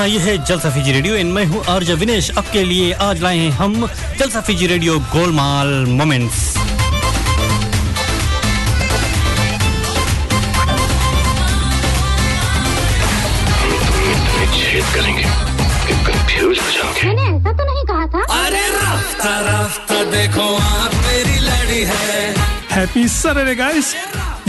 हाँ ये है जलसा फीजी रेडियो। इन मैं हूँ आर्ज विनेश। आपके लिए आज लाए हैं हम Jalsa Fiji radio Golmaal moments. करेंगे। कंफ्यूज हो जाओगे। मैंने ऐसा तो नहीं कहा था। अरे रफ्ता रफ्ता देखो आप मेरी लड़ी है। Happy Saturday, guys!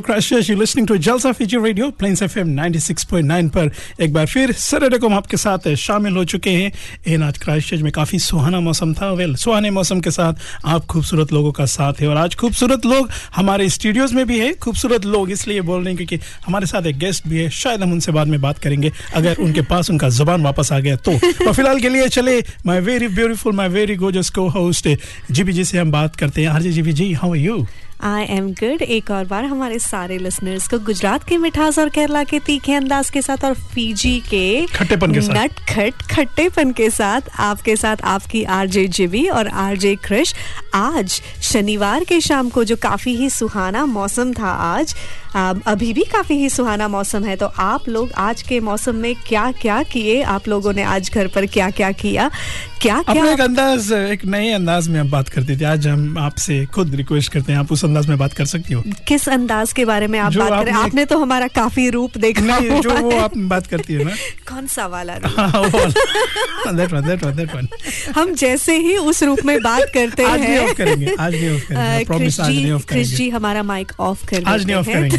Listening to Jalsa Fiji Radio, Plains FM 96.9 पर एक बार फिर को हम आपके साथ शामिल हो चुके हैं। आज में काफ़ी सुहाना मौसम था। वेल सुहाने मौसम के साथ आप खूबसूरत लोगों का साथ है और आज खूबसूरत लोग हमारे स्टूडियोज में भी है। खूबसूरत लोग इसलिए बोल रहे हैं क्योंकि हमारे साथ एक गेस्ट भी है। शायद हम उनसे बाद में बात करेंगे। अगर उनके पास उनका ज़ुबान वापस आ गया तो। और फ़िलहाल के लिए चले my very beautiful my very gorgeous को होस्ट जी से हम बात करते हैं। हाजी जीबी जी how you I am good एक और बार हमारे सारे लिसनर्स को गुजरात के मिठास और केरला के तीखे अंदाज के साथ और फीजी के खट्टेपन के साथ। नट खट खट्टेपन के साथ आपके साथ आपकी आरजे जिबी और आरजे क्रिश आज शनिवार के शाम को जो काफ़ी ही सुहाना मौसम था आज अभी भी काफ़ी ही सुहाना मौसम है तो आप लोग आज के मौसम में क्या क्या किए? आप लोगों ने आज घर पर क्या क्या? किया क्या अपना एक अंदाज एक नए अंदाज में हम बात करते थे। आज हम आपसे खुद रिक्वेस्ट करते हैं आप उस अंदाज में बात कर सकती हो? किस अंदाज के बारे में आप बात करें? आपने- आपने तो हमारा काफ़ी रूप देखा नहीं जो वो आप बात करती है ना। कौन सा वाला हाँ, that one, that one, that one. हम जैसे ही उस रूप में बात करते आज नहीं हैं। ऑफ़ करेंगे आज नहीं ऑफ़ करेंगे promise क्रिश आज नहीं ऑफ़ करेंगे। जी हमारा माइक ऑफ़ कर आज नहीं ऑफ़ करेंगे।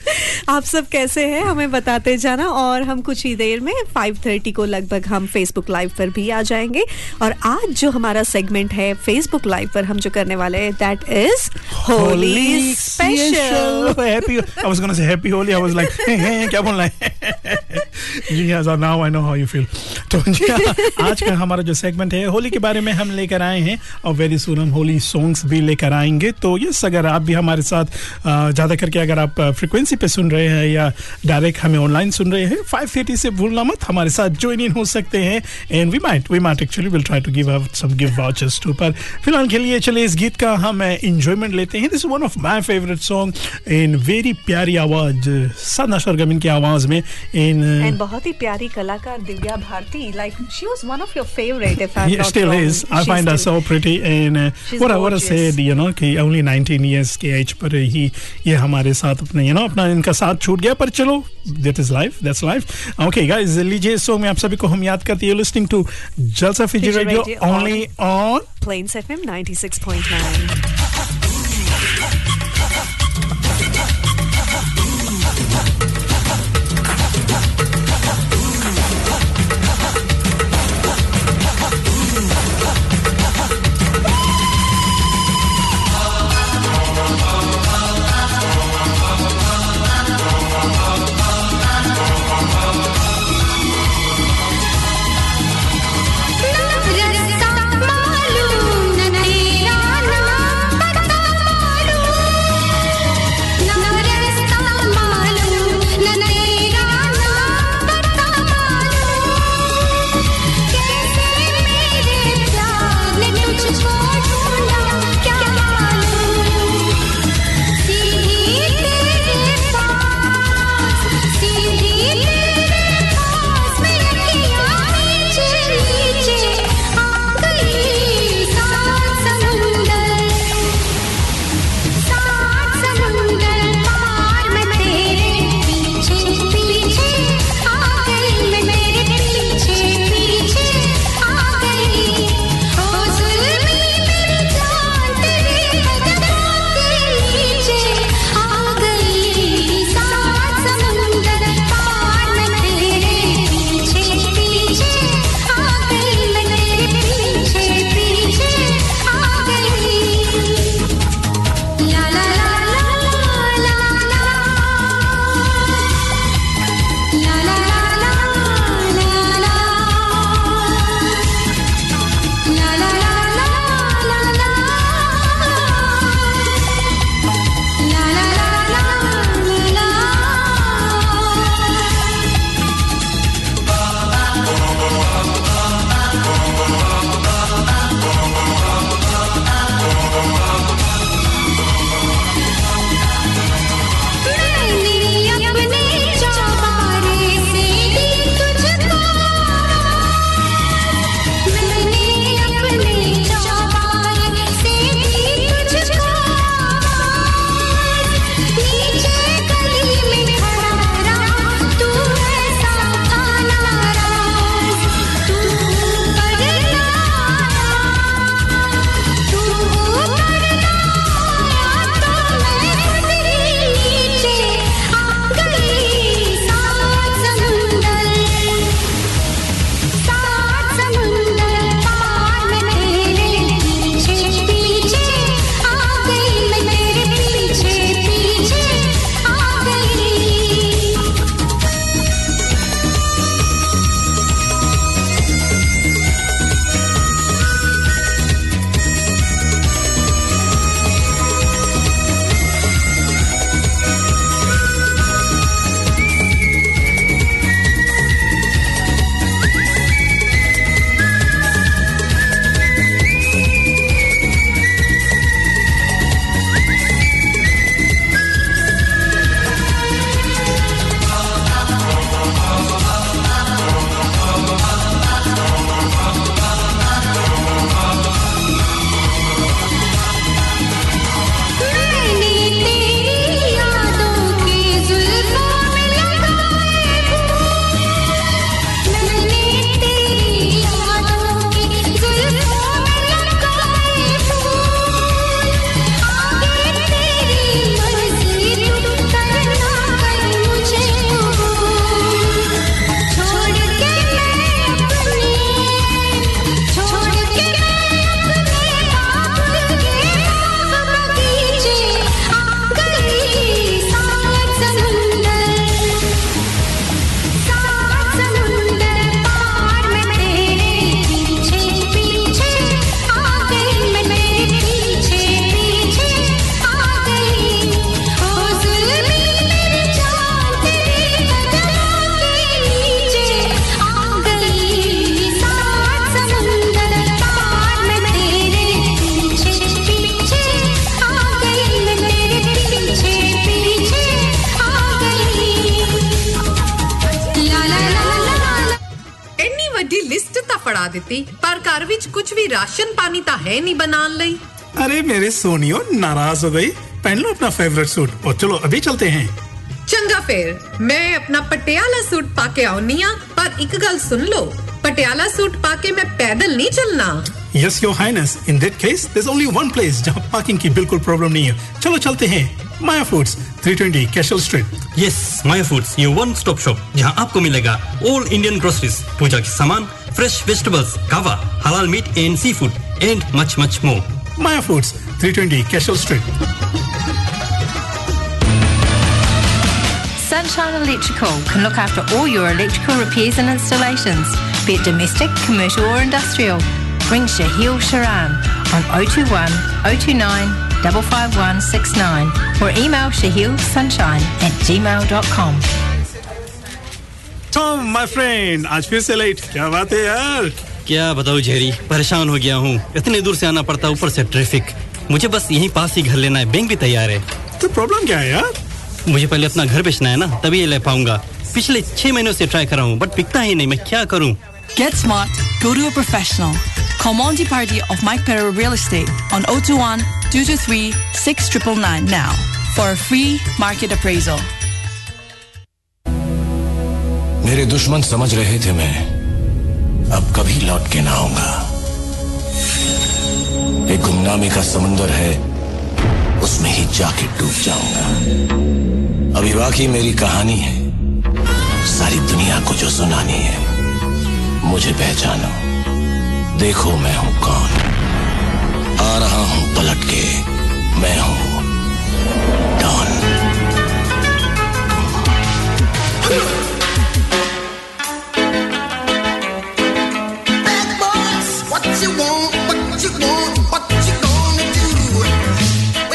आप सब कैसे हैं हमें बताते जाना और हम कुछ ही देर में 5:30 को लगभग हम फेसबुक लाइव पर भी आ जाएँगे और आज जो हमारा सेगमेंट है फेसबुक लाइव पर हम जो करने वाले हैं that is Holi special was gonna say happy Holi. I was like, hey, hey, क्या बोल रहा है? जी हाँ, now I know how you feel. तो आज का हमारा जो सेगमेंट है होली के बारे में हम लेकर आए हैं और वेरी सुन हम होली सॉन्ग्स भी लेकर आएँगे तो यस अगर आप भी हमारे साथ ज़्यादा करके अगर आप फ्रिक्वेंसी पे सुन रहे हैं या डायरेक्ट हमें ऑनलाइन सुन रहे हैं? 530 से भूलना मत। हमारे साथ ज्वाइन इन हो सकते हैं। And we might we might actually will try to give out some gift vouchers to पर फ़िलहाल के लिए चले इस गीत का हम इंजॉयमेंट लेते हैं। This one of my favourite song in very प्यारी आवाज़ सना सरगम इनकी आवाज़ में। इन एंड बहुत ही प्यारी कलाकार Divya Bharti. Like she was one of your favourite if I is. I find her so pretty and uh, She's what I what I gorgeous. said, कि only 19 years के एज पर ही ये हमारे साथ अपने you know अपना अपना इनका साथ छूट गया पर चलो that is life that's life okay guys लीजिए सो मैं आप सभी को हम याद करती हूँ। Listening to Jalsa Fiji radio only on Plains FM 96.9 ਫੜਾ ਦਿੱਤੀ ਪਰ ਘਰ ਵਿੱਚ ਕੁਝ ਵੀ ਰਾਸ਼ਨ ਪਾਣੀ ਤਾਂ ਹੈ ਨਹੀਂ ਬਣਾਉਣ ਲਈ अरे मेरे सोनियो नाराज हो गई पहन लो अपना फेवरेट सूट और चलो अभी चलते हैं ਚੰਗਾ ਫੇਰ ਮੈਂ ਆਪਣਾ ਪਟਿਆਲਾ ਸੂਟ ਪਾ ਕੇ ਆਉਣੀ ਆ ਪਰ ਇੱਕ ਗੱਲ ਸੁਣ ਲਓ ਪਟਿਆਲਾ ਸੂਟ ਪਾ ਕੇ ਮੈਂ ਪੈਦਲ ਨਹੀਂ ਚੱਲਣਾ yes your highness in that case there's only one place जहां पार्किंग की बिल्कुल प्रॉब्लम नहीं है चलो चलते हैं Maya foods 320 Cashel street yes Maya foods ये वन स्टॉप शॉप जहां आपको मिलेगा ऑल इंडियन ग्रोसरीज पूजा के सामान fresh vegetables, kava, halal meat and seafood, and much, much more. Maya Foods, 320 Cashel Street. Sunshine Electrical can look after all your electrical repairs and installations, be it domestic, commercial or industrial. Ring Shahil Sharan on 021 029 55169 or email shahilsunshine at gmail.com. Tom my friend आज फिर से late क्या बात है यार? क्या बताऊँ Jerry परेशान हो गया हूँ। इतने दूर से आना पड़ता ऊपर से ट्रैफ़िक मुझे बस यहीं पास ही घर लेना है। बैंक भी तैयार है। तो प्रॉब्लम क्या है यार? मुझे पहले अपना घर बेचना है ना तभी ये ले पाऊँगा। पिछले छह महीनों से ट्राई कर रहा हूँ बट पिकता ही नहीं। मैं क्या करूँ? Get smart, go to a professional. Call Monty Party of Mike Perro Real Estate on 021 223 6999 now for a free market appraisal. मेरे दुश्मन समझ रहे थे मैं। अब कभी लौट के ना आऊँगा। एक गुमनामी का समुंदर है, उसमें ही जाके डूब जाऊँगा। अभी बाकी मेरी कहानी है। सारी दुनिया को जो सुनानी है, मुझे पहचानो। देखो मैं हूँ कौन। आ रहा हूँ पलट के, मैं हूँ डॉन।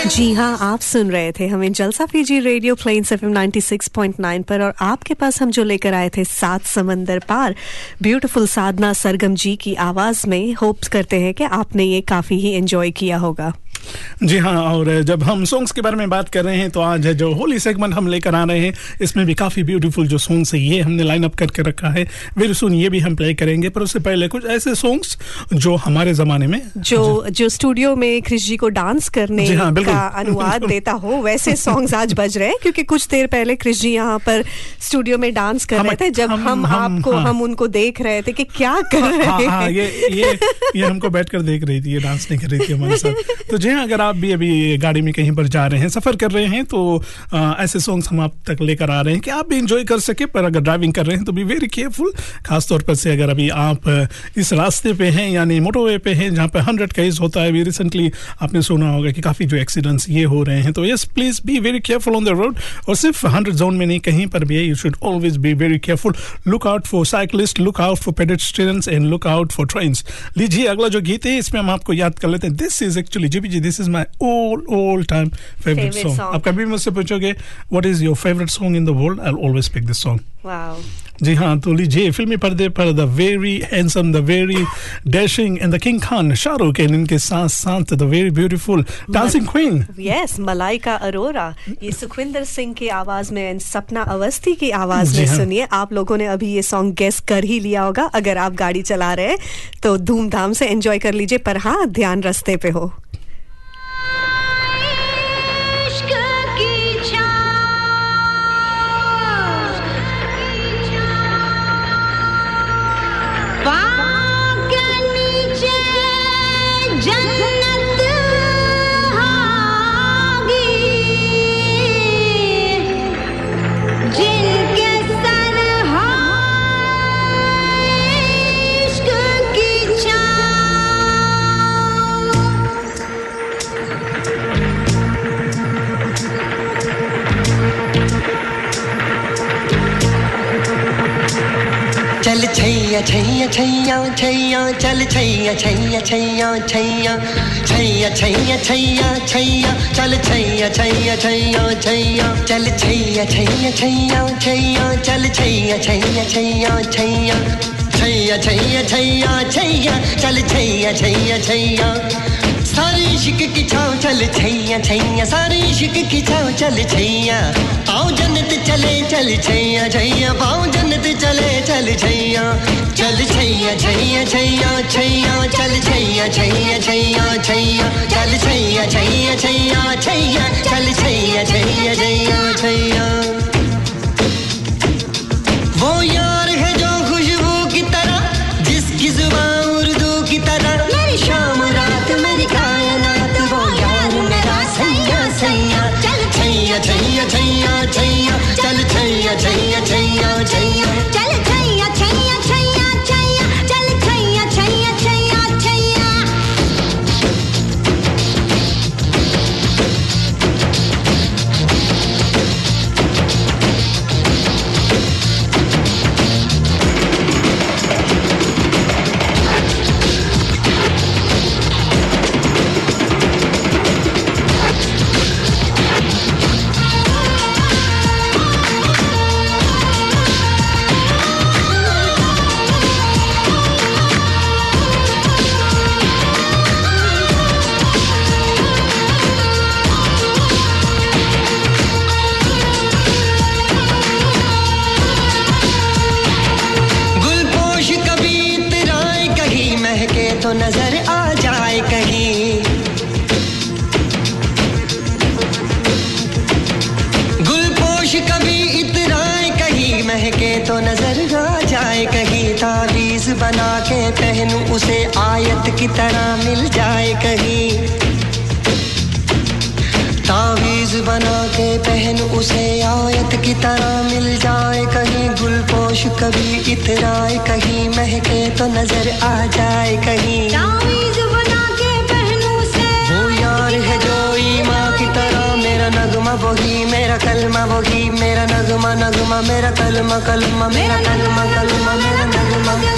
जी हाँ आप सुन रहे थे हमें Jalsa Fiji radio planes F 96.9 पर और आपके पास हम जो लेकर आए थे सात समंदर पार ब्यूटीफुल साधना सरगम जी की आवाज़ में होप्स करते हैं कि आपने ये काफ़ी ही एंजॉय किया होगा। जी हाँ और जब हम सॉन्ग्स के बारे में बात कर रहे हैं तो आज जो होली सेगमेंट हम लेकर आ रहे हैं इसमें भी काफ़ी ब्यूटीफुल जो सॉन्ग्स है ये हमने लाइन अप करके रखा है। वेरी सुन ये भी हम प्ले करेंगे पर उससे पहले कुछ ऐसे सॉन्ग्स जो हमारे ज़माने में जो जो। स्टूडियो में क्रिश जी को डांस करने हाँ, का अनुवाद देता हो वैसे सॉन्ग्स आज बज रहे हैं क्योंकि कुछ देर पहले क्रिश जी यहाँ पर स्टूडियो में डांस कर रहे थे जब हम, आपको हाँ। हम उनको देख रहे थे कि क्या कर रहे हाँ हाँ हैं। ये ये हमको बैठकर देख रही थी ये डांस नहीं कर रही थी हमारे साथ। तो जी हाँ। अगर आप भी अभी गाड़ी में कहीं पर जा रहे हैं सफ़र कर रहे हैं तो आ, ऐसे सॉन्ग्स हम आप तक लेकर आ रहे हैं कि आप भी इंजॉय कर सके पर अगर ड्राइविंग कर रहे हैं तो भी वेरी केयरफुल खासतौर पर से अगर अभी आप इस रास्ते पे हैं यानी मोटरवे पे हैं जहाँ पे हंड्रेड केस होता है। अभी रिसेंटली आपने सुना होगा कि काफ़ी जो एक्सीडेंट्स ये हो रहे हैं। तो yes please be very careful on the road और सिर्फ़ हंड्रेड जोन में नहीं कहीं पर भी है you should always be very careful look out for cyclist look out for pedestrians and look out for train लीजिए अगला जो गीत है इसमें हम आपको याद कर लेते हैं। This is actually ji this is my all all time favourite song आप कभी मुझसे पूछोगे what is your favourite song in the world I always pick this song जी हाँ तो लीजिए फिल्मी पर्दे पर the very handsome the very dashing and the king Khan Shahrukh and इनके साथ साथ the very beautiful dancing queen yes Malaika Arora ये सुखविंदर सिंह की आवाज़ में and सपना अवस्थी की आवाज़ में हाँ। सुनिए। आप लोगों ने अभी ये सॉन्ग गेस कर ही लिया होगा। अगर आप गाड़ी चला रहे हैं तो धूमधाम से एंजॉय कर लीजिए पर हाँ ध्यान रस्ते पे हो। छैया छैया छैया छैया चल छैया छैया छैया छैया छैया छैया छैया छैया चल छैया छैया छैया छैया चल छैया छैया छैया छैया चल छैया छैया छैया छैया छैया छैया छैया छैया चल छैया छैया छैया सारी इश्क की छाव चल छैया छैया सारी इश्क की छाव चल छैया आओ जन्नत चले चल छैया छैया पाओ जन्नत चले चल छैया चल छैया छैया छैया छैया चल छैया छैया छैया छैया चल छैया छैया छैया छैया चल छैया छैया छैया छैया उसे आयत की तरह मिल जाए कहीं। तावीज बना के पहन उसे आयत की तरह मिल जाए कहीं। गुलपोश कभी इतराए कहीं। महके तो नज़र आ जाए कहीं। तावीज बना के पहन उसे वो यार है जो माँ की तरह। मेरा नगमा वही मेरा कलमा वही। मेरा नगमा नगमा मेरा कलमा कलमा मेरा नगमा कलमा मेरा नगमा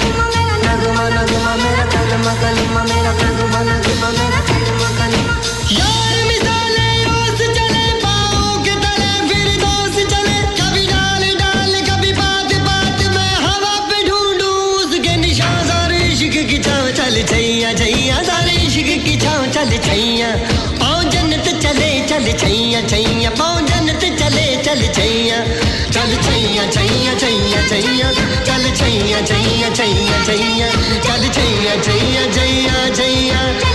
जैया जैया जैया जैया जैया जैया जैया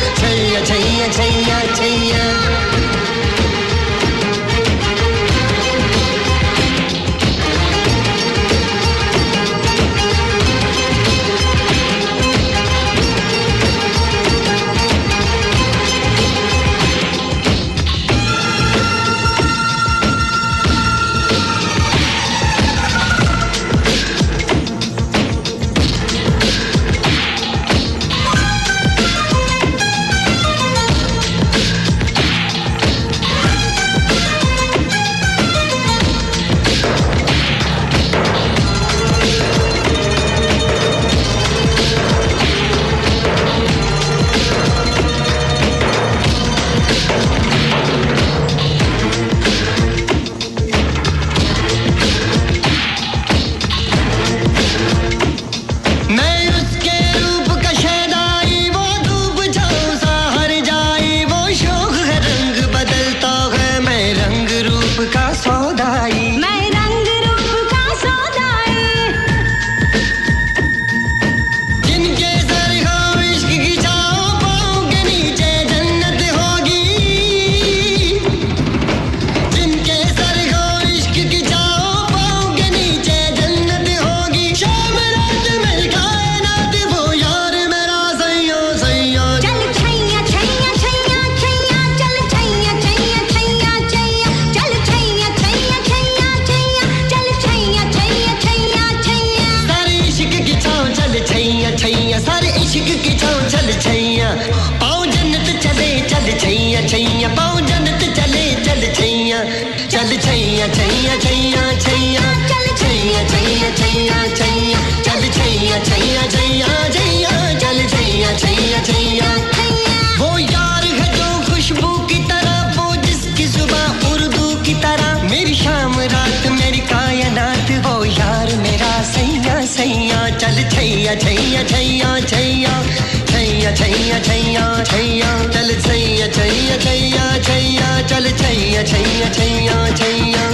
छैया छैया छैया चल छैया छैया छैया छैया चल छैया छैया छैया छैया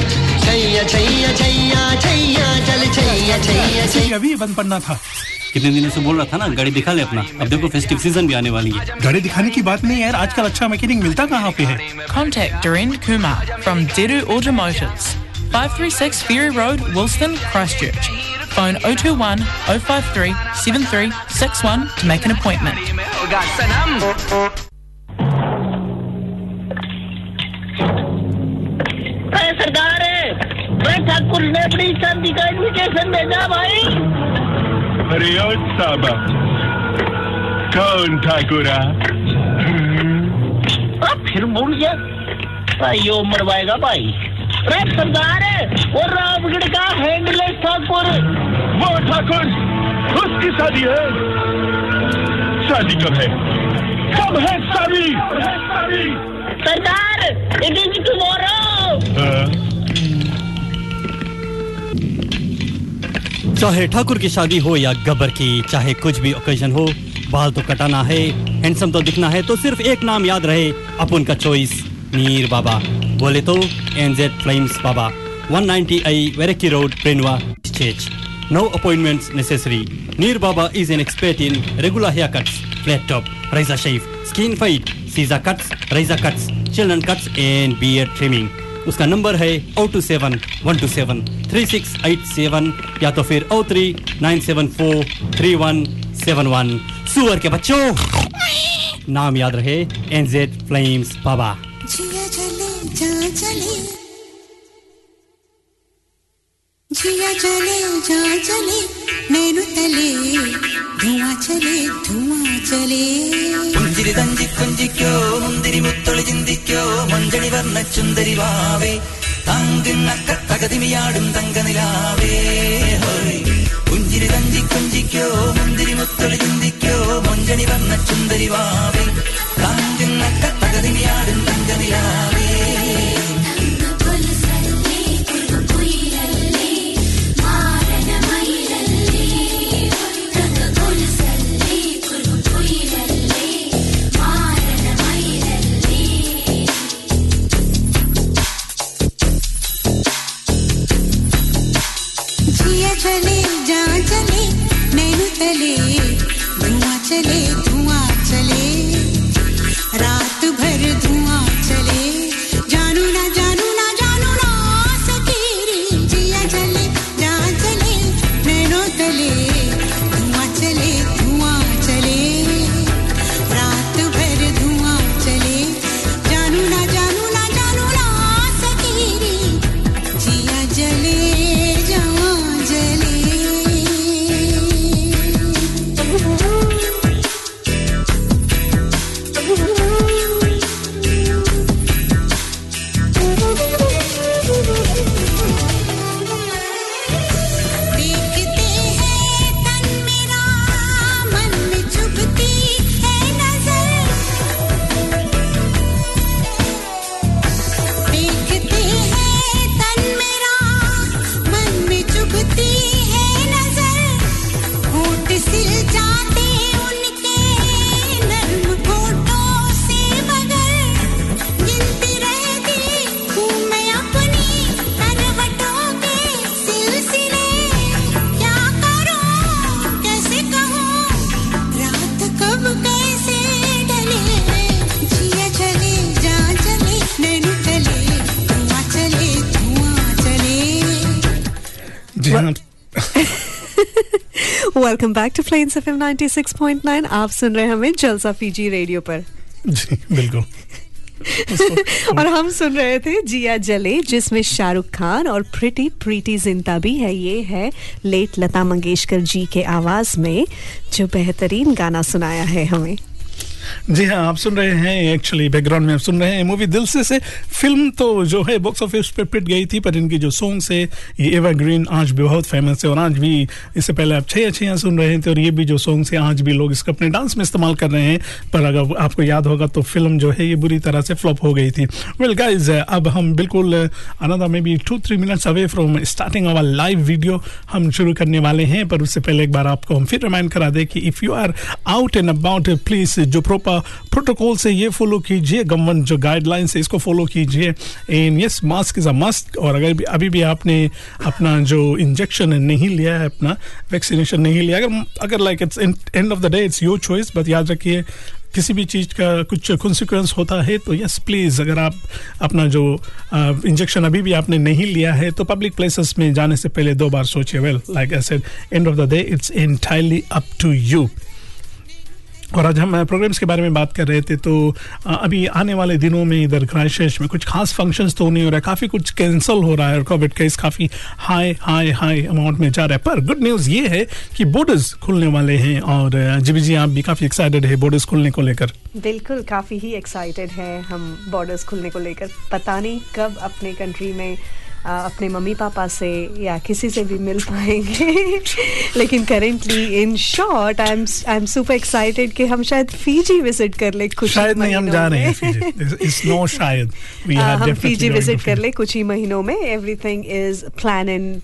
छैया छैया छैया छैया चल छैया छैया छैया अभी बंद पड़ना था कितने दिनों से बोल रहा था ना गाड़ी दिखा ले अपना अब देखो फेस्टिव सीज़न भी आने वाली है गाड़ी दिखाने की बात नहीं यार आजकल अच्छा मैकेनिक मिलता कहाँ पे है contact Durin Kumar from Deru automotives 536 Ferry Road, Wilston, Christchurch. Phone 021 053 7361 to make an appointment. अरे सरदार मैं ठाकुर ने अपनी शादी का इन्विटेशन भेजा भाई अरे ओ साबा कौन ठाकुरा अब फिर भूल गया भाई यो मरवाएगा भाई सरदार वो रामगढ़ का हैंडलेस ठाकुर। वो ठाकुर उसकी शादी है। शादी कब है? कब है शादी? सरदार इट इज़ टुमारो चाहे ठाकुर की शादी हो या गब्बर की चाहे कुछ भी ओकेजन हो बाल तो कटाना है हैंडसम तो दिखना है तो सिर्फ़ एक नाम याद रहे अपन का चॉइस मीर बाबा बोले तो एनजेड फ्लेम्स बाबा 198 वेरकी रोड प्रिनवा चेच no appointments necessary Mir Baba is an expert in regular hair cuts flat top razor shave skin fade scissor cuts razor cuts children cuts and beard trimming उसका number है O two seven one two seven three six eight seven या तो फिर O three nine seven four three one seven one सुअर के बच्चों! नाम याद रहे एनजेड फ्लेम्स बाबा चले जिया चले जा चले नैनु तले धुआं चले धुआं चले പുഞ്ചിരി തഞ്ചി കൊഞ്ചിക്കോ മുന്തിരി മുത്തൊളി ചിന്തിക്കോ മഞ്ചണി വർണ്ണ ചുന്ദരി വാവേ തങ്കിണ്ണക്ക തകതിമിയാടും തങ്കനിലാവേ ഹോയ് പുഞ്ചിരി തഞ്ചി കൊഞ്ചിക്കോ മുന്തിരി മുത്തൊളി ചിന്തിക്കോ മഞ്ചണി വർണ്ണ ചുന്ദരി വാവേ തങ്കിണ്ണക്ക തകതിമിയാടും തങ്കനിലാവേ चले, धुआँ चले। रात भर धुआँ चले। जानू ना जानू ना जानू ना सकेरी जिया चले जा चले, नैनो तले। धुआँ चले धुआँ चले। रात भर धुआँ चले। जानू ना जानू ना जानू ना सकेरी जिया जले, जवां जले। Welcome back to Plains FM 96.9 आप सुन रहे हैं हमें जलसा फीजी रेडियो पर। जी बिल्कुल। और हम सुन रहे थे जिया जले जिसमें शाहरुख खान और प्रिटी प्रीति जिंता भी है। ये है लेट लता मंगेशकर जी के आवाज़ में जो बेहतरीन गाना सुनाया है हमें। जी हाँ आप सुन रहे हैं एक्चुअली बैकग्राउंड में आप सुन रहे हैं मूवी दिल से। से फ़िल्म तो जो है बॉक्स ऑफ़िस पे पिट गई थी, पर इनकी जो सॉन्ग्स है ये एवरग्रीन आज भी बहुत फ़ेमस है और आज भी इससे पहले आप छः छः सुन रहे थे और ये भी जो सॉन्ग्स है आज भी लोग इसको अपने डांस में इस्तेमाल कर रहे हैं। पर अगर आपको याद होगा तो फ़िल्म जो है ये बुरी तरह से फ्लॉप हो गई थी। वेल गाइज़ अब हम बिल्कुल another maybe two three minutes away from starting our live video हम शुरू करने वाले हैं। पर उससे पहले एक बार आपको हम फिर रिमाइंड करा दें कि if you are out and about please जो प्रोपर प्रोटोकॉल से ये फॉलो कीजिए गवर्नमेंट जो गाइडलाइंस है, इसको फॉलो कीजिए। And yes mask is a must और अगर अभी भी आपने अपना जो इंजेक्शन नहीं लिया है, अपना वैक्सीनेशन नहीं लिया, अगर अगर like it's end of the day it's your choice but याद रखिए, किसी भी चीज़ का कुछ कॉन्सिक्वेंस होता है तो यस प्लीज़ अगर आप अपना जो इंजेक्शन अभी भी आपने नहीं लिया है तो पब्लिक प्लेसेस में जाने से पहले दो बार सोचिए। Well like said end of the day it's entirely up to you और आज हम प्रोग्राम्स के बारे में बात कर रहे थे तो अभी आने वाले दिनों में इधर क्राइशेश में कुछ खास फ़ंक्शंस तो नहीं हो रहा है काफ़ी कुछ कैंसिल हो रहा है और कोविड केस काफ़ी हाई हाई हाई अमाउंट में जा रहा है। पर गुड न्यूज़ ये है कि बॉर्डर्स खुलने वाले हैं और जी जी, आप भी काफ़ी एक्साइटेड है बॉर्डर्स खुलने को लेकर। बिल्कुल, काफ़ी ही एक्साइटेड है हम बॉर्डर्स खुलने को लेकर। पता नहीं कब अपने कंट्री में अपने मम्मी पापा से या किसी से भी मिल पाएँगे। लेकिन currently in short I am I am super excited कि हम शायद फीजी विज़िट कर ले कुछ शायद नहीं हम जा रहे हैं में। इट्स नो शायद वी हैव डेफिनेटली विज़िट कर ले कुछ ही महीनों में। Everything is plan in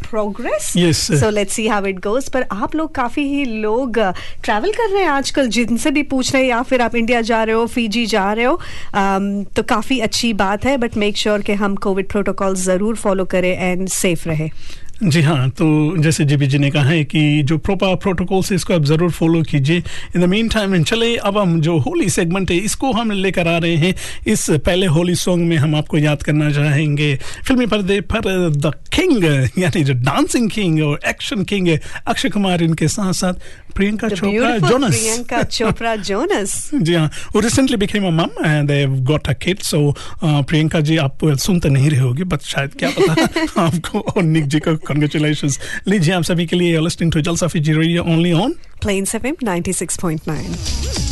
progress yes so let's see how it goes पर आप लोग काफ़ी ही लोग ट्रैवल कर रहे हैं आजकल जिनसे भी पूछ रहे हैं या फिर आप इंडिया जा रहे हो फीजी जा रहे हो um, तो काफ़ी अच्छी बात है बट मेक श्योर कि हम कोविड प्रोटोकॉल ज़रूर फॉलो करें एंड सेफ़ रहे। जी हाँ तो जैसे जीबी जी ने कहा है कि जो प्रोपर प्रोटोकॉल्स इसको आप ज़रूर फॉलो कीजिए। इन द मीन टाइम चले, अब हम जो होली सेगमेंट है, इसको हम लेकर आ रहे हैं। इस पहले होली सॉन्ग में हम आपको याद करना चाहेंगे। फिल्मी पर्दे पर द किंग यानी जो डांसिंग किंग और एक्शन किंग अक्षय कुमार इनके साथ साथ Priyanka The Chopra Jonas Priyanka Chopra Jonas जी हाँ वो recently became a mom and they got a kid so Priyanka ji आप सुन तो नहीं रहे होगे बट शायद क्या पता आपको और निक जी को कॉन्ग्रेचुलेशंस लीजिए आप सभी के लिए listening to Jalsa Fiji radio only on Plains FM 96.9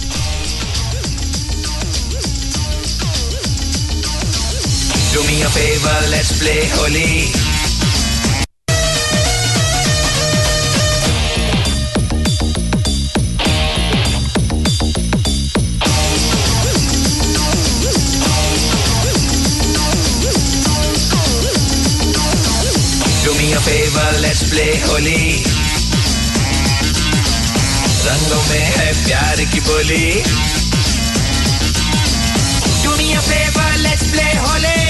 Do me a favor, let's play holy. Favour let's play Holi रंगों में है प्यार की बोली। दुनिया favour let's play Holi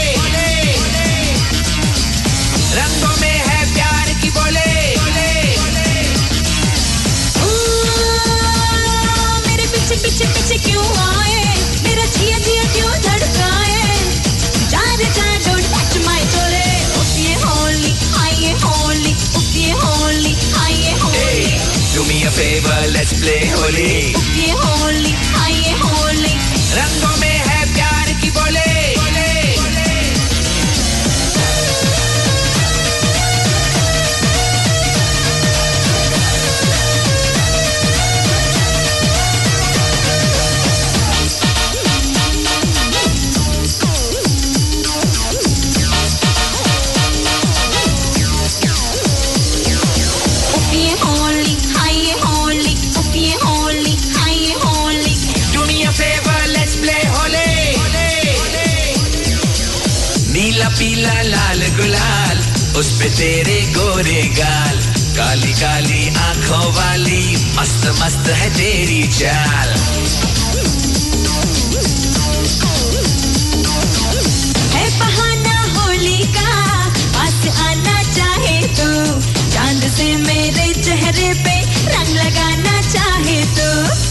favour let's play Holi ये होली आइए होली रंगों में तेरे गोरे गाल। काली काली आँखों वाली, मस्त मस्त है तेरी चाल। है बहाना होली का, पास आना चाहे तो। चाँद से मेरे चेहरे पे रंग लगाना चाहे तो।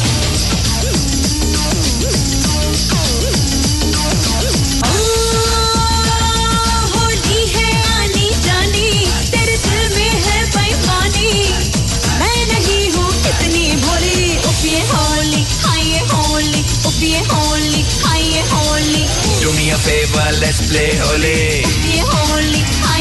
Me favor, let's play holy. Holy, holy, आइए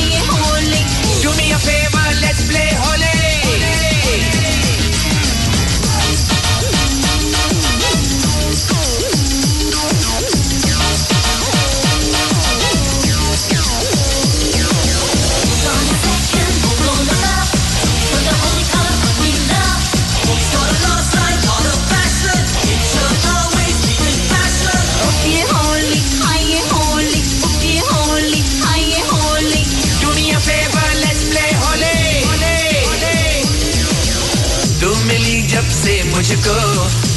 मुझको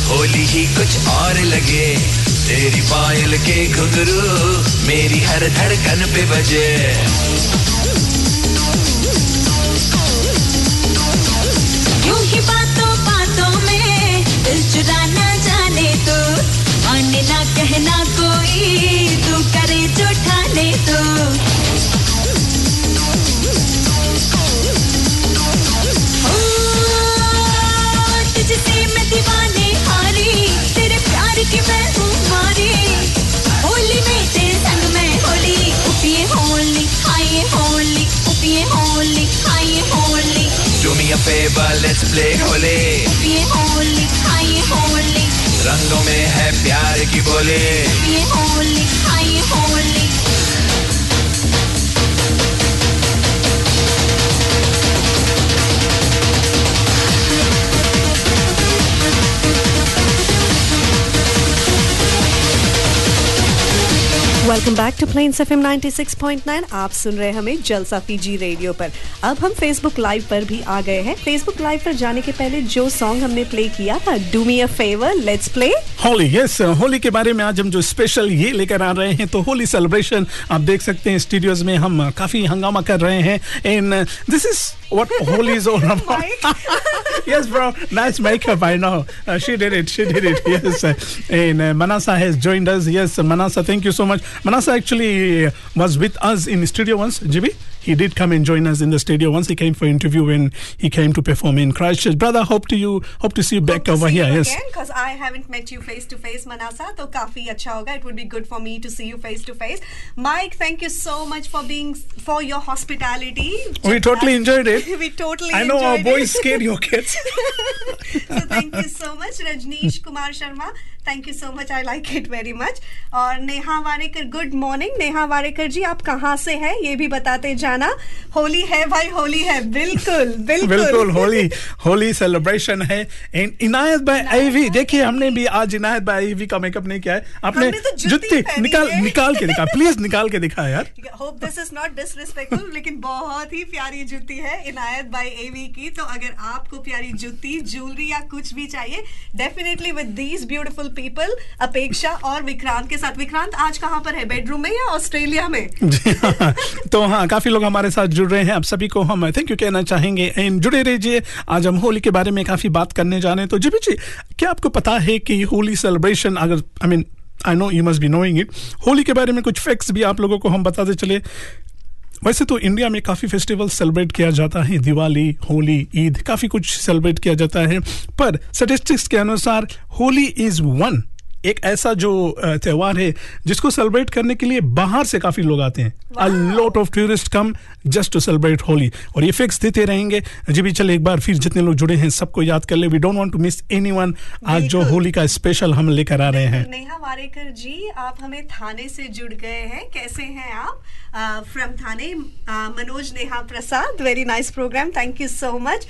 होली ही कुछ और लगे। तेरी पायल के घुंघरू मेरी हर धड़कन पे बजे। यूँ ही बातों बातों में दिल चुराना जाने तो माने कहना कोई, तू करे जो ठाने तो। तुझसे मैं दीवाने हारी तेरे प्यार की मैं हूँ मारी। होली में तेरे संग में होली उपिए होली खाइए होली उपिए होली खाइए Holi. Do me a favor, let's play Holi उपिए Holi खाइए होली। रंगों में है प्यार की बोली। उपिए होली खाइए Holi. Welcome back to Plains FM 96.9 आप सुन रहे हैं हमें जलसा फीजी रेडियो पर। अब हम फेसबुक लाइव पर भी आ गए हैं। फेसबुक लाइव पर जाने के पहले जो सॉन्ग हमने प्ले किया था do me a favour let's play Holi yes Holi के बारे में आज हम जो स्पेशल ये लेकर आ रहे हैं तो होली सेलिब्रेशन आप देख सकते हैं स्टूडियोज में हम काफ़ी हंगामा कर रहे हैं। In this is what Holi is all about? Yes bro. Nice makeup i know. Uh, she did it she did it. Yes uh, and uh, manasa has joined us. Yes manasa thank you so much. Manasa actually uh, was with us in studio once gb he did come and join us in the studio once he came for interview when he came to perform in Christchurch. Brother, hope to you hope to see you back over here. Yes. because I haven't met you face to face Manasa तो काफी अच्छा होगा it would be good for me to see you face to face Mike thank you so much for being for your hospitality We totally enjoyed it. we totally I know our enjoyed boys it. scared your kids. so thank you so much Rajneesh Kumar Sharma Thank you so much I like it very much और Neha Warekar good morning Neha Warekar ji आप कहाँ से हैं? ये भी बताते जाना। होली है भाई होली है। बिल्कुल बिल्कुल। बिल्कुल होली होली सेलिब्रेशन है। एंड इनायत भाई आईवी देखिए हमने भी आज इनायत भाई आईवी का मेकअप नहीं किया है। आपने तो जुत्ती जुत्ती निकाल निकाल के दिखा। प्लीज़ निकाल के दिखा यार। Hope this is not disrespectful लेकिन बहुत ही प्यारी जूती है इनायत बाई एवी की। तो अगर आपको प्यारी जूती ज्वेलरी या कुछ भी चाहिए definitely with these beautiful people Apeksha और विक्रांत के साथ। विक्रांत आज कहाँ पर है? बेडरूम में या ऑस्ट्रेलिया में? हाँ। तो हाँ काफ़ी लोग हमारे साथ जुड़ रहे हैं। आप सभी को हम थैंक यू कहना चाहेंगे एंड जुड़े रहिए। आज हम होली के बारे में काफ़ी बात करने जा रहे हैं। तो जी जी क्या आपको पता है कि होली सेलिब्रेशन अगर I mean I know you must be knowing it Holi के बारे में कुछ फैक्ट्स भी आप लोगों को हम बताते चले। वैसे तो इंडिया में काफ़ी फेस्टिवल सेलिब्रेट किया जाता है। दिवाली, होली, ईद, काफ़ी कुछ सेलिब्रेट किया जाता है। पर स्टेटिस्टिक्स के अनुसार होली इज़ वन एक ऐसा जो त्योहार है जिसको सेलिब्रेट करने के लिए बाहर से काफ़ी लोग आते हैं। A lot of tourist come just to celebrate Holi और ये फिक्स देते रहेंगे। जी भी चले एक बार फिर जितने लोग जुड़े हैं सबको याद कर ले। We don't want to miss anyone आज जो होली का स्पेशल हम लेकर आ रहे हैं। नेहा वारेकर जी आप हमें थाने से जुड़ गए हैं। कैसे हैं आप? From Thane uh, Manoj Neha Prasad. Very nice programme thank you so much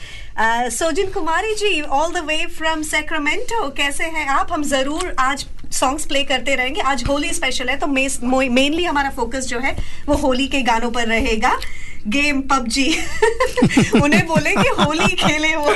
Sojin Kumari ji all the way from Sacramento कैसे हैं आप? हम ज़रूर आज सॉन्ग्स प्ले करते रहेंगे। आज होली स्पेशल है तो मेनली हमारा फोकस जो है, वो होली के गानों पर रहेगा। Game PUBG. उन्हें बोले कि होली खेले वो।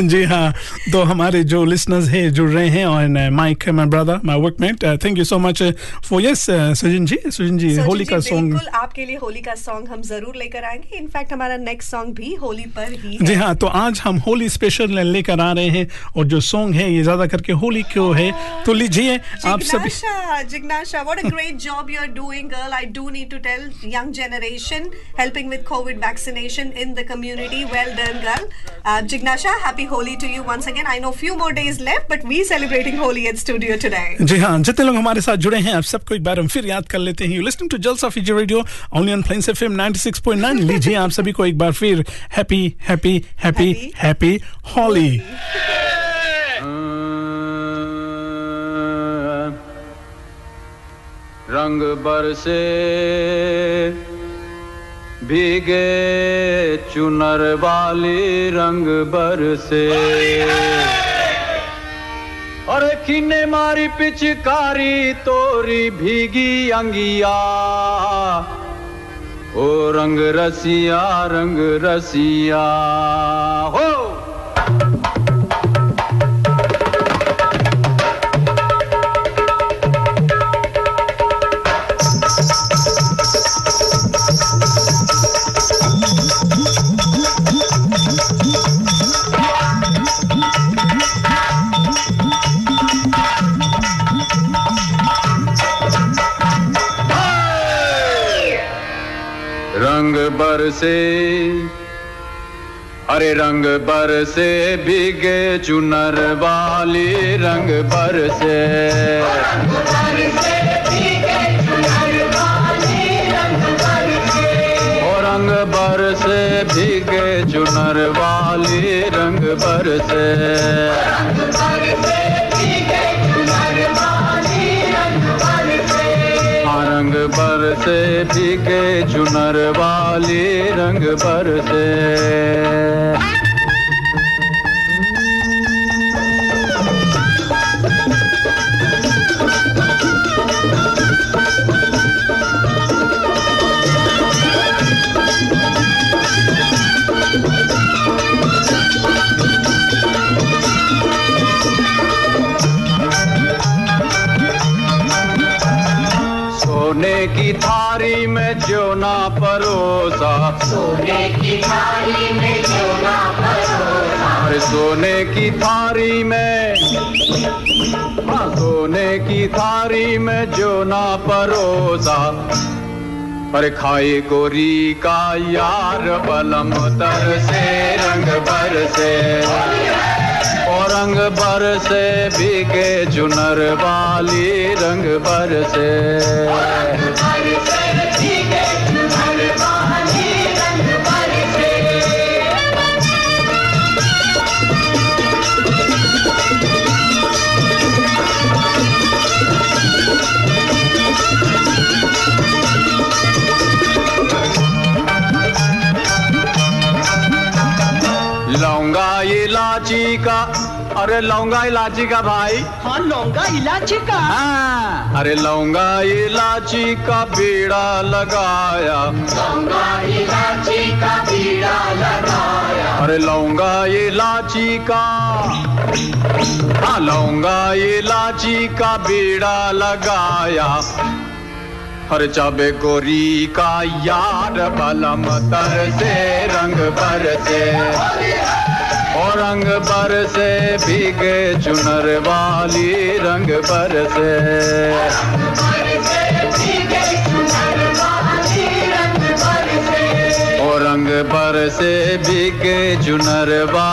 जी हाँ तो हमारे जो लिसनर्स हैं जुड़ रहे हैं और Mike my brother my workmate thank you so much for yes Sujan ji Sujan ji Holi का सॉन्ग बिल्कुल आपके लिए होली का सॉन्ग हम ज़रूर लेकर आएँगे। इनफैक्ट हमारा नेक्स्ट सॉन्ग भी होली पर ही है। जी हाँ तो आज हम होली स्पेशल लेकर आ रहे हैं और जो सॉन्ग है ये ज़्यादा करके होली क्यों है? तो लीजिए आप सभी Jignasha, Jignasha, what a great job you're doing, girl. I do need to tell young generation helping with COVID vaccination in the community. Well done, girl. Uh, Jignasha, happy Holi to you once again. I know few more days left, but we celebrating Holi at studio today. जी हाँ जितने लोग हमारे साथ जुड़े हैं आप सबको एक बार हम फिर याद कर लेते हैं you listening to जल्स of radio only on Plains FM 96.9 लीजिए आप सभी को एक बार फिर happy happy happy happy Holi रंग बरसे भीगे चुनर वाली रंग बरसे। और किने मारी पिचकारी तोरी भीगी अंगिया। ओ रंग रसिया रंग रसिया। हो! अरे रंग बरसे भीगे चुनर वाली रंग बरसे ओ रंग बरसे भीगे चुनर वाली रंग बरसे हाँ, रंग बरसे भीगे चुनर वाली रंग बरसे सोने जो ना परोसा। सोने की थारी में जो ना परोसा। सोने की थारी में हाँ सोने की थारी में जो ना परोसा। पर खाए गोरी का यार बलम तर से रंग भर से और रंग भर से भीगे चुनर वाली रंग भर से का अरे लौंगा इलाची का भाई। हाँ लौंगा इलाची का। हाँ। अरे लौंगा इलाची का बीड़ा लगाया। लौंगा इलाची का बीड़ा लगाया। अरे लौंगा इलाची का। हाँ लौंगा इलाची का बीड़ा लगाया। हर चाबे गोरी का यार बलम तर से रंग भर से और रंग पर से भीगे चुनर वाली रंग पर से। और रंग पर से भीगे चुनर वा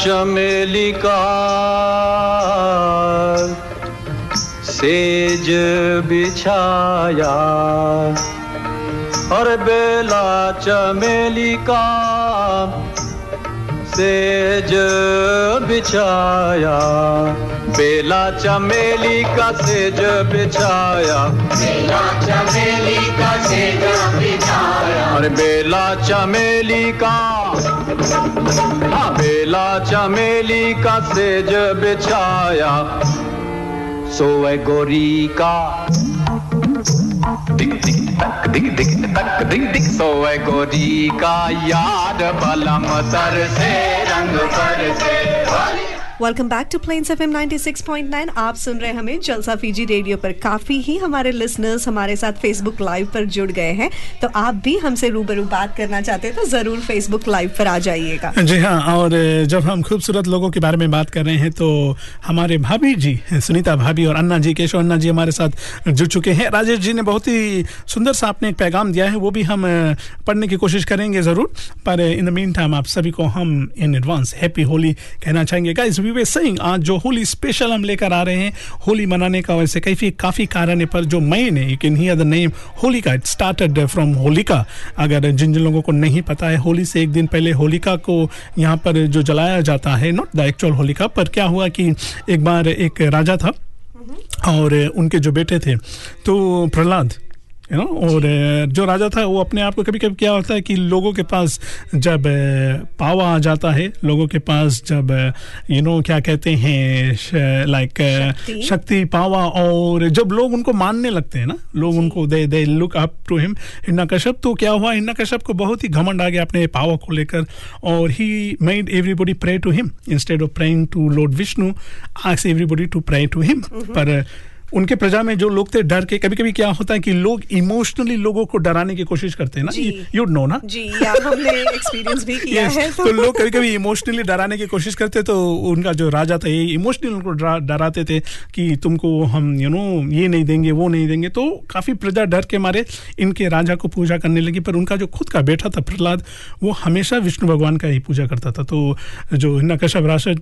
चमेली का सेज बिछाया और बेला चमेली का सेज बिछाया। बेला चमेली का सेज बिछाया। बेला चमेली का सेज बिछाया अरे बेला चमेली का। हाँ बेला चमेली का सेज बिछाया। सोए गोरी का। दिक दिक तक दिक दिक तक दिक दिक सोए गोरी का। याद बलम तर से, रंग पर से welcome back to Plains FM 96.9 आप सुन रहे हैं हमें जलसा फीजी रेडियो पर। काफ़ी ही हमारे लिसनर्स हमारे साथ फेसबुक लाइव पर जुड़ गए हैं। तो आप भी हमसे रूबरू बात करना चाहते हैं तो ज़रूर फेसबुक लाइव पर आ जाइएगा। जी हाँ और जब हम खूबसूरत लोगों के बारे में बात कर रहे हैं तो हमारे भाभी जी सुनीता भाभी और अन्ना जी, केशव अन्ना जी हमारे साथ जुड़ चुके हैं। राजेश जी ने बहुत ही सुंदर सा आपने एक पैगाम दिया है, वो भी हम पढ़ने की कोशिश करेंगे ज़रूर। पर इन द मीन टाइम आप सभी को हम इन एडवांस हैप्पी होली कहना चाहेंगे। गाइस वी वे सेइंग आज जो होली स्पेशल हम लेकर आ रहे हैं होली मनाने का वैसे काफ़ी काफ़ी कारण है पर जो मेन है you can hear the name Holika. It started from Holika. अगर जिन जिन लोगों को नहीं पता है होली से एक दिन पहले होलिका को यहाँ पर जो जलाया जाता है नॉट द एक्चुअल होलिका पर क्या हुआ कि एक बार एक राजा था और उनके जो बेटे थे तो प्रहलाद यू नो और जो। राजा था वो अपने आप को कभी कभी क्या होता है कि लोगों के पास जब पावा आ जाता है लोगों के पास जब यू नो क्या कहते हैं लाइक शक्ति। पावा और जब लोग उनको मानने लगते हैं ना लोग उनको दे दे look up to him Hiranyakashyap तो क्या हुआ हिन्ना कश्यप को बहुत ही घमंड आ गया अपने पावा को लेकर और he made everybody pray to him instead of praying to lord Vishnu ask everybody to pray to him पर उनके प्रजा में जो लोग थे डर के कभी कभी क्या होता है कि लोग इमोशनली लोगों को डराने की कोशिश करते हैं ना? यू नो ना? जी हमने एक्सपीरियंस भी किया Yes, है। तो तो लोग कभी कभी इमोशनली डराने की कोशिश करते तो उनका जो राजा था ये इमोशनली उनको डराते थे कि तुमको हम यू नो ये नहीं देंगे वो नहीं देंगे। तो काफ़ी प्रजा डर के मारे इनके राजा को पूजा करने लगी पर उनका जो खुद का बेटा था प्रहलाद वो हमेशा विष्णु भगवान का ही पूजा करता था। तो जो राजा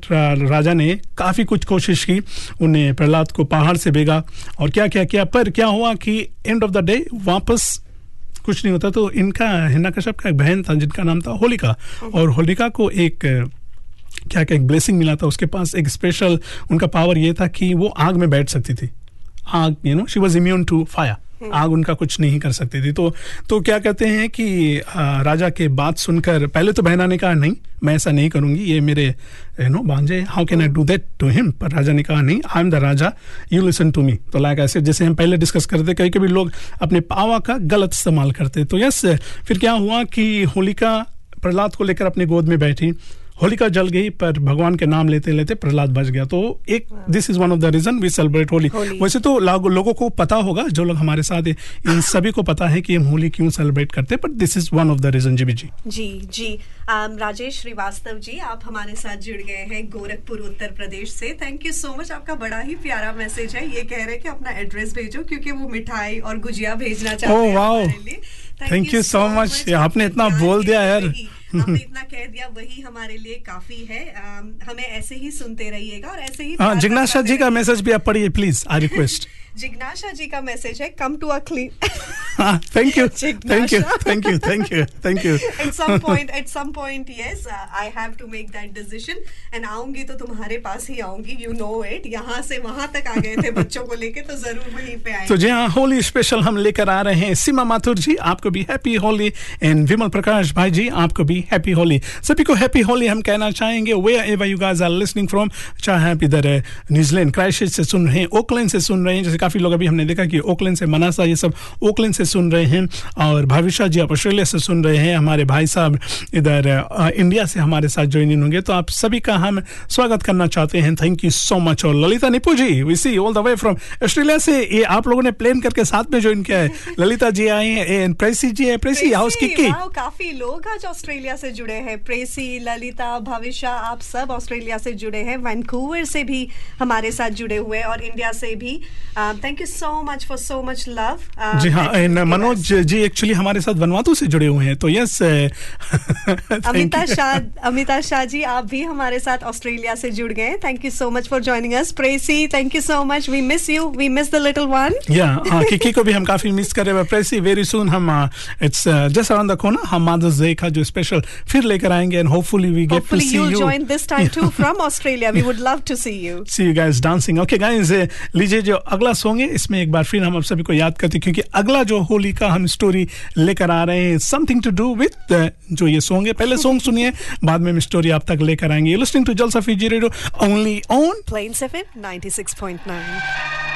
राजा ने काफ़ी कुछ कोशिश की उन्हें प्रहलाद को पहाड़ से भेगा और क्या क्या, किया? पर क्या हुआ कि एंड ऑफ़ द डे वापस कुछ नहीं होता तो इनका, हिना कश्यप का एक बहन था, जिनका नाम था होलिका। और होलिका को एक, क्या क्या, एक ब्लेसिंग मिला था। उसके पास एक स्पेशल उनका पावर ये था कि वो आग में बैठ सकती थी। आग you know she was immune to fire आग उनका कुछ नहीं कर सकती थी। तो तो क्या कहते हैं कि अ, राजा के बात सुनकर पहले तो बहना ने कहा नहीं मैं ऐसा नहीं करूँगी ये मेरे यू नो भांजे how can I do that to him पर राजा ने कहा नहीं I am the raja you listen to me तो लाइक ऐसे जैसे हम पहले डिस्कस करते कभी कभी लोग अपने पावा का गलत इस्तेमाल करते। तो यस फिर क्या हुआ कि होलिका प्रहलाद को लेकर अपनी गोद में बैठी। होलिका जल गई पर भगवान के नाम लेते लेते प्रहलाद बच गया। तो एक this is one of the reason we celebrate Holi. वैसे तो लागो- को पता होगा जो लोग हमारे साथ है इन सभी को पता है कि हम होली क्यों सेलिब्रेट करते हैं but this is one of the reason जी जी। जी जी। राजेश श्रीवास्तव जी आप हमारे साथ जुड़ गए हैं गोरखपुर उत्तर प्रदेश से। थैंक यू सो मच आपका बड़ा ही प्यारा मैसेज है। ये कह रहे हैं कि अपना एड्रेस भेजो क्योंकि वो मिठाई और गुजिया भेजना चाहते ओह हैं हमारे लिए। थैंक यू सो मच आपने इतना बोल दिया यार। आपने इतना कह दिया वही हमारे लिए काफ़ी है। Um, हमें ऐसे ही सुनते रहिएगा और ऐसे ही हाँ जिज्ञासा जी का मैसेज भी आप पढ़िए प्लीज़ आई रिक्वेस्ट जिज्ञासा जी का मैसेज है come to a clean thank you thank you thank you thank you thank you some point at some point yes uh, i have to make that decision and आऊँगी तो तुम्हारे पास ही आऊँगी you know it. यहाँ से वहाँ तक आ गए थे बच्चों को लेके तो ज़रूर वहीं पे आएँगे। तो जी हाँ होली स्पेशल हम लेकर आ रहे हैं सीमा माथुर जी आपको भी हैप्पी होली एंड विमल प्रकाश भाई जी आपको भी हैप्पी होली। सभी को हैप्पी होली हम कहना चाहेंगे। Wherever you guys are listening from चाहे आप इधर न्यूजीलैंड क्राइस्टचर्च से सुन रहे हैं ओकलैंड से सुन रहे हैं जैसे काफ़ी लोग अभी हमने देखा कि ओकलैंड से मनासा ये सब ओकलैंड से सुन रहे हैं और भाविशा जी आप ऑस्ट्रेलिया से सुन रहे हैं हमारे भाई साहब इधर इंडिया से हमारे साथ ज्वाइन इन होंगे तो आप सभी का हम स्वागत करना चाहते हैं। थैंक यू सो मच और Lalita Nipu ji we see all the way from Australia से ये आप लोगों ने प्लेन करके साथ में ज्वाइन किया है। ललिता जी आई हैं एंड प्रेसी जी है प्रेसी हाउस वाओ, काफ़ी लोग आज ऑस्ट्रेलिया से जुड़े हैं। प्रेसी ललिता भविष्या आप सब ऑस्ट्रेलिया से जुड़े हैं। वैंकूवर से भी हमारे साथ जुड़े हुए और इंडिया से भी thank you so much for so much love जी हाँ एंड मनोज जी एक्चुअली हमारे साथ वनवातु से जुड़े हुए हैं तो यस अमिता शाह अमिता शाह जी आप भी हमारे साथ ऑस्ट्रेलिया से जुड़ गए thank you so much for joining us प्रेसी thank you so much we miss you we miss the little one या किकी को भी हम काफ़ी मिस कर रहे हैं। प्रेसी वेरी सुन हम इट्स जस्ट अराउंड द कोना हम मदर्स डे का जो स्पेशल फिर लेकर आएँगे and hopefully we get to see you join this time too from Australia. We would love to see you. See you guys dancing okay guys लीजिए जो अगला सॉन्ग होंगे। इसमें एक बार फिर हम आप सभी को याद करते हैं, क्योंकि अगला जो होली का हम स्टोरी लेकर आ रहे हैं समथिंग टू डू विथ जो ये सॉन्ग है। पहले सॉन्ग सुनिए, बाद में हम स्टोरी आप तक लेकर आएँगे। Listening to Jalsa Fiji radio only on Plains FM 96.9. Much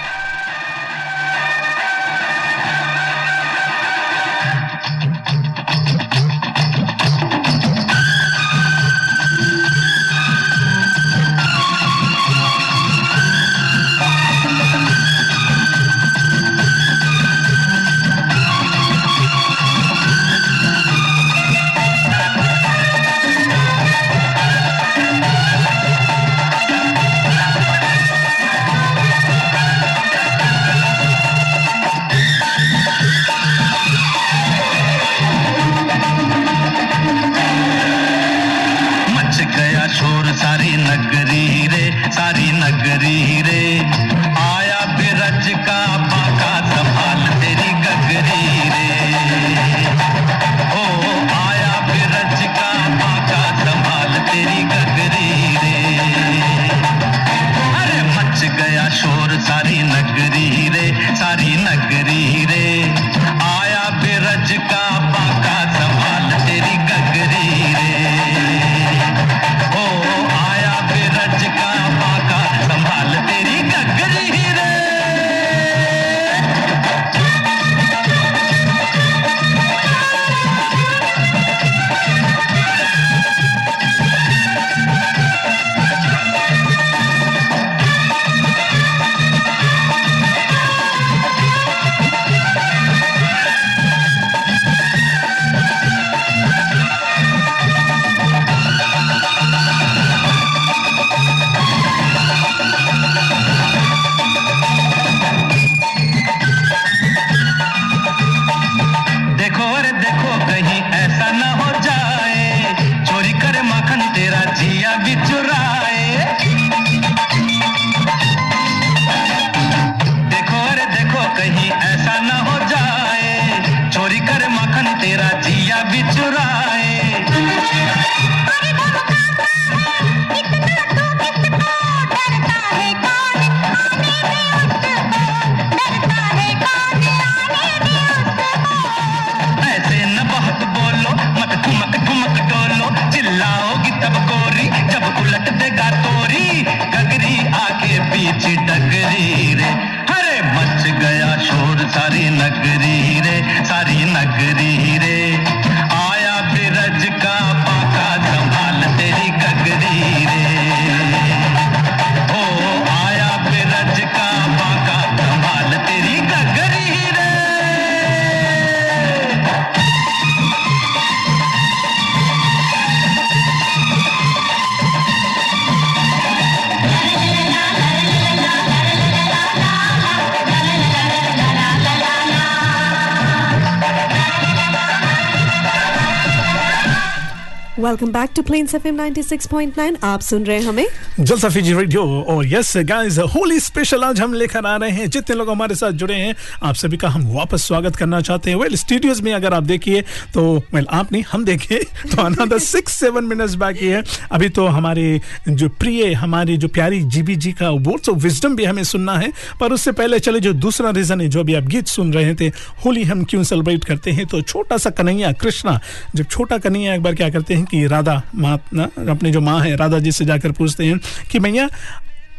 welcome back to Plains FM 96.9 आप सुन रहे हैं हमें। Jalsa Fiji radio. और यस गाइस होली स्पेशल आज हम लेकर आ रहे हैं। जितने लोग हमारे साथ जुड़े हैं आप सभी का हम वापस स्वागत करना चाहते हैं। वेल स्टूडियोज में अगर आप देखिए तो वेल well, आप नहीं हम देखिए तो अनदर सिक्स सेवन मिनट्स बाकी है। अभी तो हमारे जो प्रिय हमारी जो प्यारी जीबी जी का वर्ड्स ऑफ़ विजडम भी हमें सुनना है। पर उससे पहले चले जो दूसरा रीजन है जो अभी आप गीत सुन रहे थे होली हम क्यों सेलिब्रेट करते हैं तो छोटा सा कन्हैया कृष्णा जब छोटा कन्हैया एक बार क्या करते हैं कि राधा माँ अपने अपनी जो माँ है राधा जी से जाकर पूछते हैं कि भैया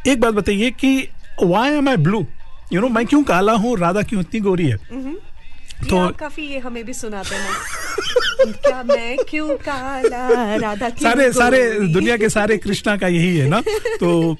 एक बात बताइए कि why am I blue you know मैं क्यों काला हूँ? राधा क्यों इतनी गोरी है? तो तो काफ़ी ये हमें भी सुनाते हैं। क्या मैं क्यों काला? राधा क्यों सारे सारे दुनिया के सारे कृष्णा का यही है ना? तो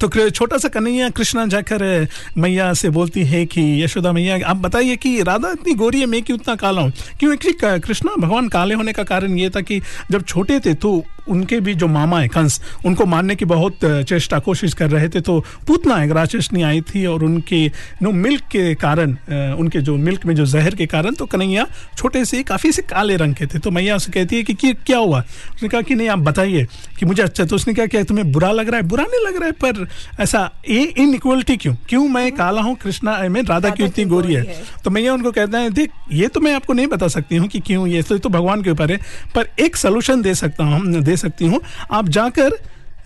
तो छोटा सा कन्हैया कृष्णा जाकर मैया से बोलती है कि, यशोदा मैया, आप बताइए कि राधा इतनी गोरी है, मैं क्यों इतना काला हूँ? क्यों एक्चुअली कृष्णा, भगवान काले होने का कारण ये था कि जब छोटे थे तो उनके भी जो मामा है कंस उनको मारने की बहुत चेष्टा कोशिश कर रहे थे तो पूतना एक राक्षसनी आई थी और उनके नो मिल्क के कारण उनके जो मिल्क में जो जहर के कारण तो कन्हैया छोटे से काफ़ी से काले रंग के थे। तो मैया उसे कहती है कि, कि क्या हुआ? उसने कहा कि नहीं आप बताइए कि मुझे अच्छा तो उसने क्या किया तुम्हें बुरा लग रहा है? बुरा नहीं लग रहा है पर ऐसा ए इन इक्वलिटी क्यों? क्यों मैं काला हूँ कृष्णा आई मीन राधा क्यों इतनी गोरी है? तो मैया उनको कहता है देख ये तो मैं आपको नहीं बता सकती हूँ कि क्यों ये तो, ये तो भगवान के ऊपर है पर एक सोल्यूशन दे सकता हूँ दे सकती हूँ। आप जाकर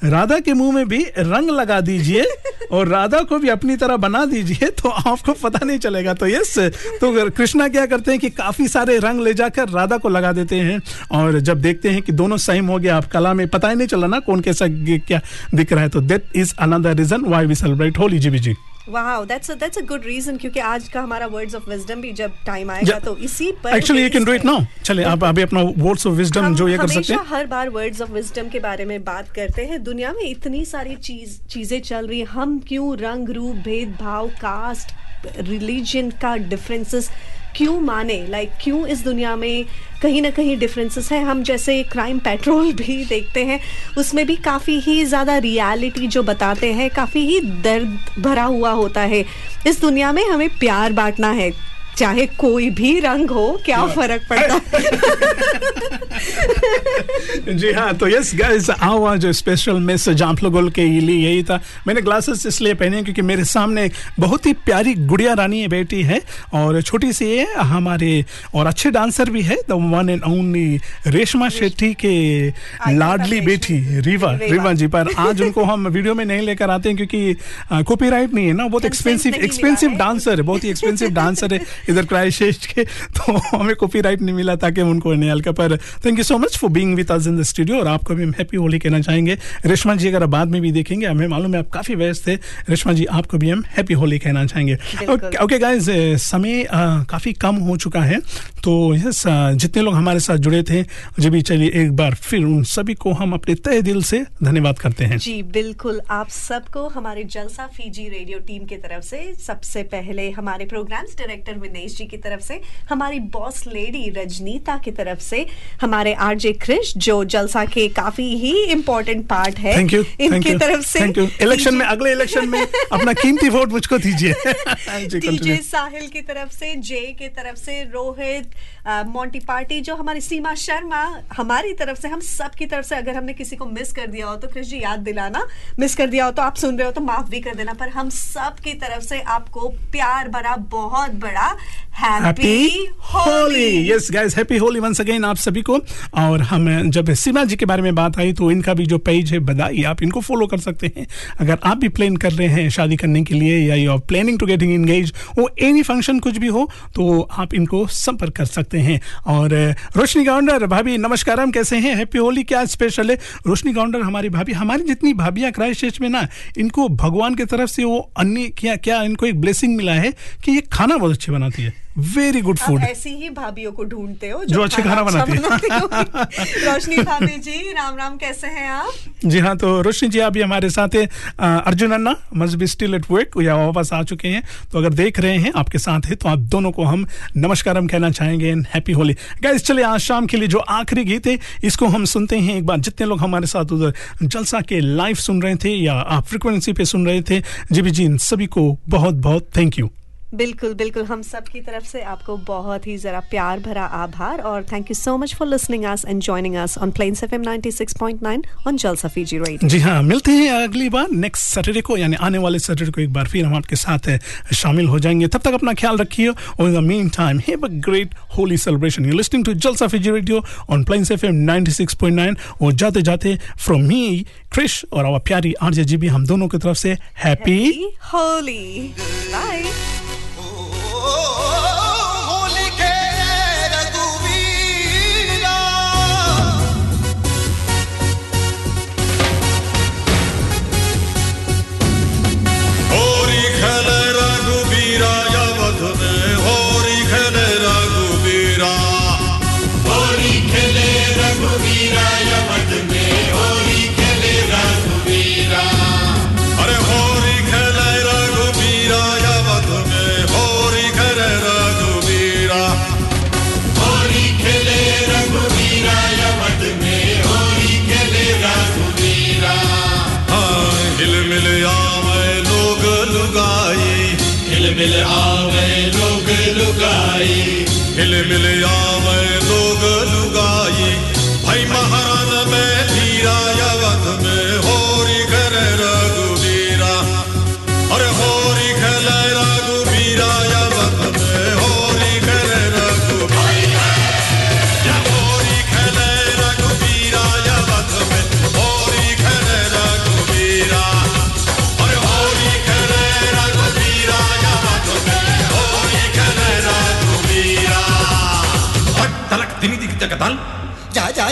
राधा के मुँह में भी रंग लगा दीजिए और राधा को भी अपनी तरह बना दीजिए तो आपको पता नहीं चलेगा। तो यस तो कृष्णा क्या करते हैं कि काफ़ी सारे रंग ले जाकर राधा को लगा देते हैं और जब देखते हैं कि दोनों सेम हो गया, आप कला में पता ही नहीं चला ना कौन कैसा क्या दिख रहा है तो that is another reason why we celebrate Holi ji ji. Wow that's that's a good reason क्योंकि आज का हमारा वर्ड्स ऑफ़ विजडम भी जब टाइम आएगा तो इसी पर actually you can do it now चलिए आप अभी अपना वर्ड्स ऑफ़ विजडम जो ये कर सकते हैं। हर बार वर्ड्स ऑफ़ विजडम के बारे में बात करते हैं। दुनिया में इतनी सारी चीज़ चीज़ें चल रही हैं। हम क्यों रंग रूप भेदभाव कास्ट रिलीजन का डिफरेंसेस क्यों माने? लाइक like, क्यों इस दुनिया में कहीं ना कहीं डिफरेंसेस हैं? हम जैसे क्राइम पेट्रोल भी देखते हैं उसमें भी काफ़ी ही ज़्यादा रियलिटी जो बताते हैं काफ़ी ही दर्द भरा हुआ होता है। इस दुनिया में हमें प्यार बांटना है। चाहे कोई भी रंग हो क्या फ़र्क पड़ता? जी हाँ तो यस गाइस आओ आज स्पेशल मैसेज आप लोगों के लिए यही था। मैंने ग्लासेस इसलिए पहने क्योंकि मेरे सामने बहुत ही प्यारी गुड़िया रानी बेटी है और छोटी सी है हमारे और अच्छे डांसर भी है the one and only Reshma Shetty के लाडली बेटी रीवा रीवा। जी पर आज उनको हम वीडियो में नहीं लेकर आते हैं क्योंकि कॉपीराइट नहीं है ना बहुत एक्सपेंसिव एक्सपेंसिव डांसर है। बहुत ही एक्सपेंसिव डांसर है। इधर क्राइस्ट के तो हमें कॉपीराइट नहीं मिला ताकि हम उनको नहीं हल्का पर thank you so much for being with us in the studio और आपको भी हम हैप्पी होली कहना चाहेंगे। रेशमा जी अगर आप बाद में भी देखेंगे हमें मालूम है आप काफ़ी व्यस्त थे रेशमा जी आपको भी हम हैप्पी होली कहना चाहेंगे। ओके गाइस समय काफ़ी कम हो चुका है तो यस जितने लोग हमारे साथ जुड़े थे जी भी चलिए एक बार फिर उन सभी को हम अपने तय दिल से धन्यवाद करते हैं। जी बिल्कुल आप सबको हमारे जलसा फीजी रेडियो टीम की तरफ़ से सबसे पहले हमारे प्रोग्राम्स डायरेक्टर विनेश जी की तरफ़ से हमारी बॉस लेडी रजनीता की तरफ़ से हमारे आरजे क्रिश जो जलसा के काफ़ी ही इम्पोर्टेंट पार्ट है यू थैंक इनकी यू तरफ़ से। इलेक्शन में अगले इलेक्शन में अपना कीमती वोट मुझको दीजिए। डीजे साहिल की तरफ़ से जे की तरफ़ से रोहित मोंटी पार्टी जो हमारी सीमा शर्मा हमारी तरफ़ से हम सब की तरफ़ से अगर हमने किसी को मिस कर दिया हो तो कृष जी याद दिलाना। मिस कर दिया हो तो आप सुन रहे हो तो माफ़ भी कर देना पर हम सब की तरफ़ से आपको प्यार भरा बहुत बड़ा happy happy Holi yes guys happy Holi once again आप सभी को। और हम जब सीमा जी के बारे में बात आई तो इनका भी जो पेज है बधाई आप इनको फॉलो कर सकते हैं। अगर आप भी प्लान कर रहे हैं शादी करने के लिए या you are planning to getting engage वो एनी फ़ंक्शन कुछ भी हो तो आप इनको संपर्क कर सकते हैं। और रोशनी गाउंडर भाभी नमस्कार हम कैसे हैं? हैप्पी होली क्या स्पेशल है? रोशनी गाउंडर हमारी भाभी हमारी जितनी भाभियाँ क्राइस्ट में ना इनको भगवान की तरफ़ से वो अन्य क्या क्या इनको एक ब्लेसिंग मिला है कि ये खाना बहुत अच्छे बनाती है। वेरी गुड फ़ूड ऐसी ही भाभियों को ढूंढते हो जो जो अच्छे खाना बनाती है। रोशनी भाभी जी राम राम कैसे हैं आप? जी हाँ तो रोशनी जी अभी हमारे साथ है। Arjun anna must be still at work या वापस आ चुके हैं। तो अगर देख रहे हैं आपके साथ है तो आप दोनों को हम नमस्कार हम कहना चाहेंगे एंड हैप्पी होली। गाइस चले आज शाम के लिए जो आखिरी गीत है इसको हम सुनते हैं एक बार। जितने लोग हमारे साथ उधर जलसा के लाइव सुन रहे थे या आप फ्रिक्वेंसी पे सुन रहे थे जी भी जी इन सभी को बहुत बहुत थैंक यू बिल्कुल बिल्कुल। हम सब की तरफ़ से आपको बहुत ही जरा प्यार भरा आभार और thank you so much for listening us and joining us on Plains FM 96.9 on Jalsa Fiji radio जी हाँ मिलते हैं अगली बार नेक्स्ट सैटरडे को यानी आने वाले सैटरडे को एक बार फिर हम आपके साथ शामिल हो जाएँगे। तब तक अपना ख्याल रखिए। और in the meantime have a great Holi celebration you listening to Jalsa Fiji radio on Plains FM 96.9 और जाते जाते फ्रॉम मी क्रिश और आवर प्यारी आरजे जीबी हम दोनों की तरफ़ से हैप्पी होली बाय होली लोग लुगाई हिल जा जा